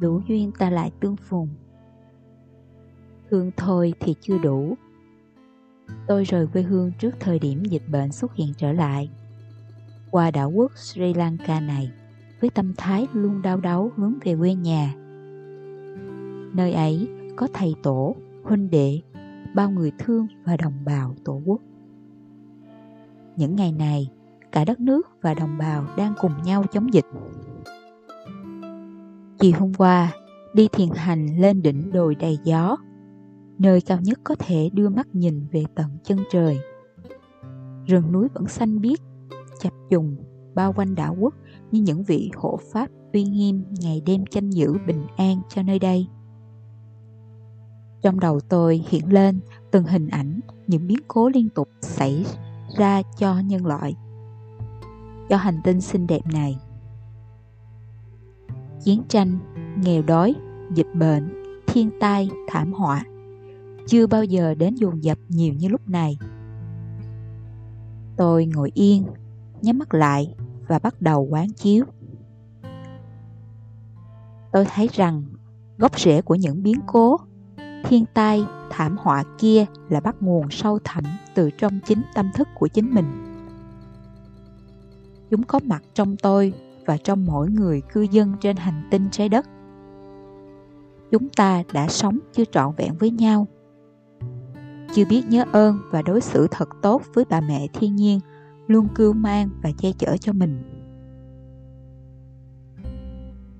đủ duyên ta lại tương phùng. Thương thôi thì chưa đủ. Tôi rời quê hương trước thời điểm dịch bệnh xuất hiện trở lại. Qua đảo quốc Sri Lanka này, với tâm thái luôn đau đáu hướng về quê nhà. Nơi ấy có thầy tổ, huynh đệ, bao người thương và đồng bào tổ quốc. Những ngày này, cả đất nước và đồng bào đang cùng nhau chống dịch. Chiều hôm qua, đi thiền hành lên đỉnh đồi đầy gió, nơi cao nhất có thể đưa mắt nhìn về tận chân trời. Rừng núi vẫn xanh biếc, chập trùng, bao quanh đảo quốc như những vị hộ pháp uy nghiêm ngày đêm canh giữ bình an cho nơi đây. Trong đầu tôi hiện lên từng hình ảnh những biến cố liên tục xảy ra cho nhân loại, cho hành tinh xinh đẹp này. Chiến tranh, nghèo đói, dịch bệnh, thiên tai, thảm họa chưa bao giờ đến dồn dập nhiều như lúc này. Tôi ngồi yên, nhắm mắt lại và bắt đầu quán chiếu. Tôi thấy rằng gốc rễ của những biến cố, thiên tai, thảm họa kia là bắt nguồn sâu thẳm từ trong chính tâm thức của chính mình. Chúng có mặt trong tôi và trong mỗi người cư dân trên hành tinh trái đất. Chúng ta đã sống chưa trọn vẹn với nhau, chưa biết nhớ ơn và đối xử thật tốt với bà mẹ thiên nhiên luôn cưu mang và che chở cho mình.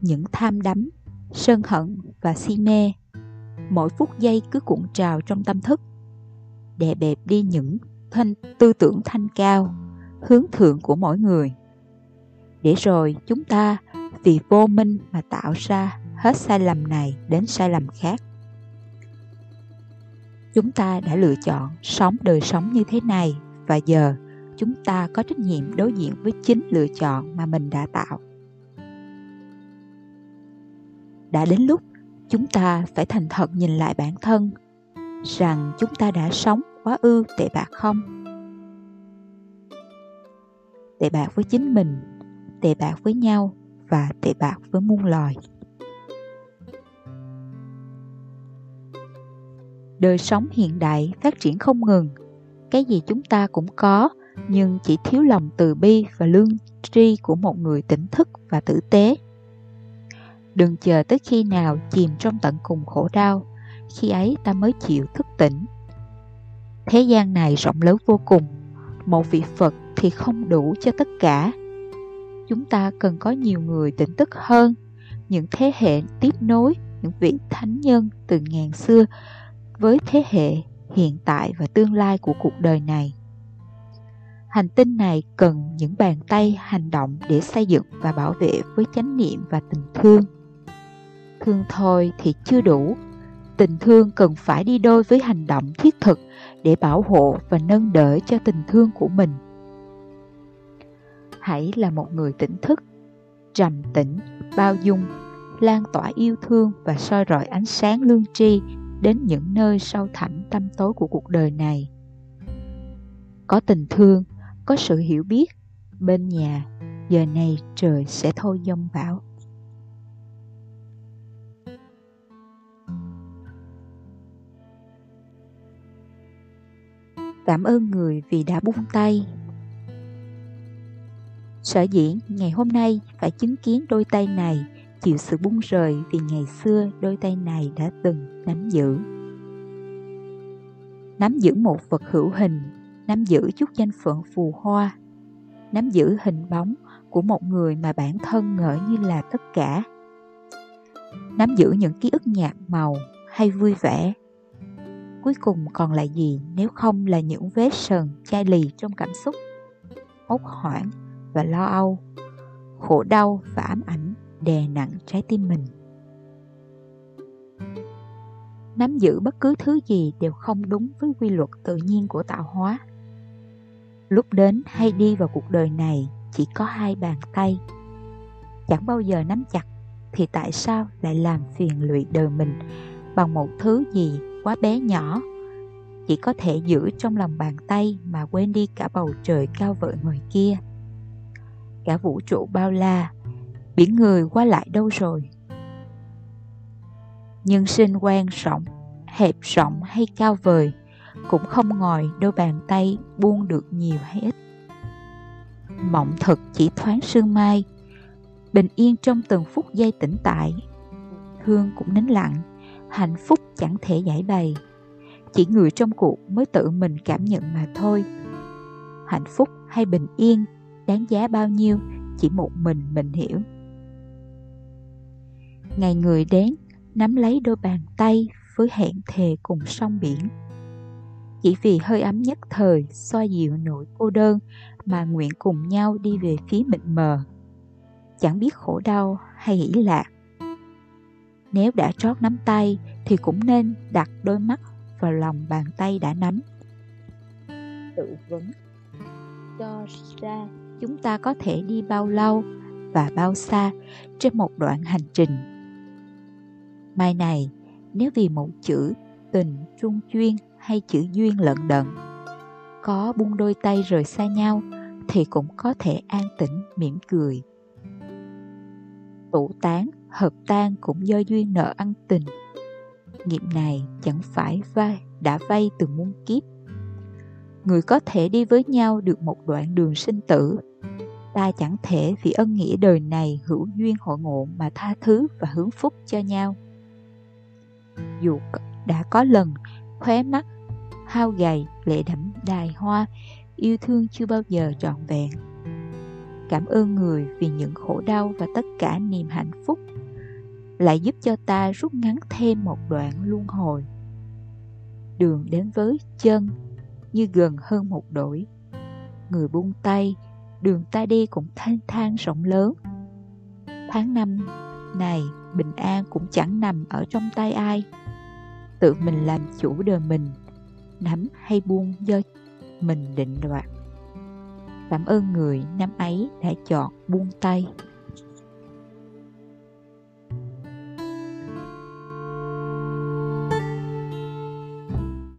Những tham đắm, sân hận và si mê, mỗi phút giây cứ cuộn trào trong tâm thức, đè bẹp đi những thanh tư tưởng thanh cao, hướng thượng của mỗi người. Để rồi chúng ta vì vô minh mà tạo ra hết sai lầm này đến sai lầm khác. Chúng ta đã lựa chọn sống đời sống như thế này và giờ chúng ta có trách nhiệm đối diện với chính lựa chọn mà mình đã tạo. Đã đến lúc chúng ta phải thành thật nhìn lại bản thân rằng chúng ta đã sống quá ư tệ bạc không? Tệ bạc với chính mình, tệ bạc với nhau và tệ bạc với muôn loài. Đời sống hiện đại phát triển không ngừng, cái gì chúng ta cũng có nhưng chỉ thiếu lòng từ bi và lương tri của một người tỉnh thức và tử tế. Đừng chờ tới khi nào chìm trong tận cùng khổ đau, khi ấy ta mới chịu thức tỉnh. Thế gian này rộng lớn vô cùng, một vị Phật thì không đủ cho tất cả. Chúng ta cần có nhiều người tỉnh thức hơn, những thế hệ tiếp nối, những vị thánh nhân từ ngàn xưa với thế hệ hiện tại và tương lai của cuộc đời này. Hành tinh này cần những bàn tay hành động để xây dựng và bảo vệ với chánh niệm và tình thương. Thương thôi thì chưa đủ, tình thương cần phải đi đôi với hành động thiết thực để bảo hộ và nâng đỡ cho tình thương của mình. Hãy là một người tỉnh thức, trầm tĩnh, bao dung, lan tỏa yêu thương và soi rọi ánh sáng lương tri đến những nơi sâu thẳm tâm tối của cuộc đời này. Có tình thương, có sự hiểu biết, bên nhà, giờ này trời sẽ thôi giông bão. Cảm ơn người vì đã buông tay. Sở dĩ ngày hôm nay phải chứng kiến đôi tay này chịu sự buông rời vì ngày xưa đôi tay này đã từng nắm giữ. Nắm giữ một vật hữu hình, nắm giữ chút danh phận phù hoa, nắm giữ hình bóng của một người mà bản thân ngỡ như là tất cả. Nắm giữ những ký ức nhạt màu hay vui vẻ. Cuối cùng còn lại gì nếu không là những vết sờn chai lì trong cảm xúc, hốt hoảng và lo âu, khổ đau và ám ảnh đè nặng trái tim mình. Nắm giữ bất cứ thứ gì đều không đúng với quy luật tự nhiên của tạo hóa. Lúc đến hay đi vào cuộc đời này chỉ có hai bàn tay. Chẳng bao giờ nắm chặt thì tại sao lại làm phiền lụy đời mình bằng một thứ gì quá bé nhỏ chỉ có thể giữ trong lòng bàn tay mà quên đi cả bầu trời cao vợi ngoài kia cả vũ trụ bao la. Biển người qua lại đâu rồi? Nhân sinh quan rộng, hẹp rộng hay cao vời cũng không ngồi đôi bàn tay buông được nhiều hay ít. Mộng thực chỉ thoáng sương mai, bình yên trong từng phút giây tĩnh tại. Hương cũng nín lặng, hạnh phúc chẳng thể giải bày. Chỉ người trong cuộc mới tự mình cảm nhận mà thôi. Hạnh phúc hay bình yên đáng giá bao nhiêu, chỉ một mình mình hiểu. Ngày người đến, nắm lấy đôi bàn tay với hẹn thề cùng sông biển. Chỉ vì hơi ấm nhất thời xoa dịu nỗi cô đơn mà nguyện cùng nhau đi về phía mịt mờ. Chẳng biết khổ đau hay hỷ lạc. Nếu đã trót nắm tay thì cũng nên đặt đôi mắt vào lòng bàn tay đã nắm. Tự vấn. Cho ra chúng ta có thể đi bao lâu và bao xa trên một đoạn hành trình. Mai này, nếu vì một chữ tình trung chuyên hay chữ duyên lận đận, có buông đôi tay rời xa nhau thì cũng có thể an tĩnh, mỉm cười. Tụ tán, hợp tan cũng do duyên nợ ăn tình. Nghiệp này chẳng phải vai đã vay từ muôn kiếp người có thể đi với nhau được một đoạn đường sinh tử. Ta chẳng thể vì ân nghĩa đời này hữu duyên hội ngộ mà tha thứ và hướng phúc cho nhau. Dù đã có lần, khóe mắt, hao gầy, lệ đẫm đài hoa, yêu thương chưa bao giờ trọn vẹn. Cảm ơn người vì những khổ đau và tất cả niềm hạnh phúc, lại giúp cho ta rút ngắn thêm một đoạn luân hồi. Đường đến với chân như gần hơn một đổi. Người buông tay, đường ta đi cũng thanh thang rộng lớn. Tháng năm này, bình an cũng chẳng nằm ở trong tay ai. Tự mình làm chủ đời mình, nắm hay buông do mình định đoạt. Cảm ơn người năm ấy đã chọn buông tay.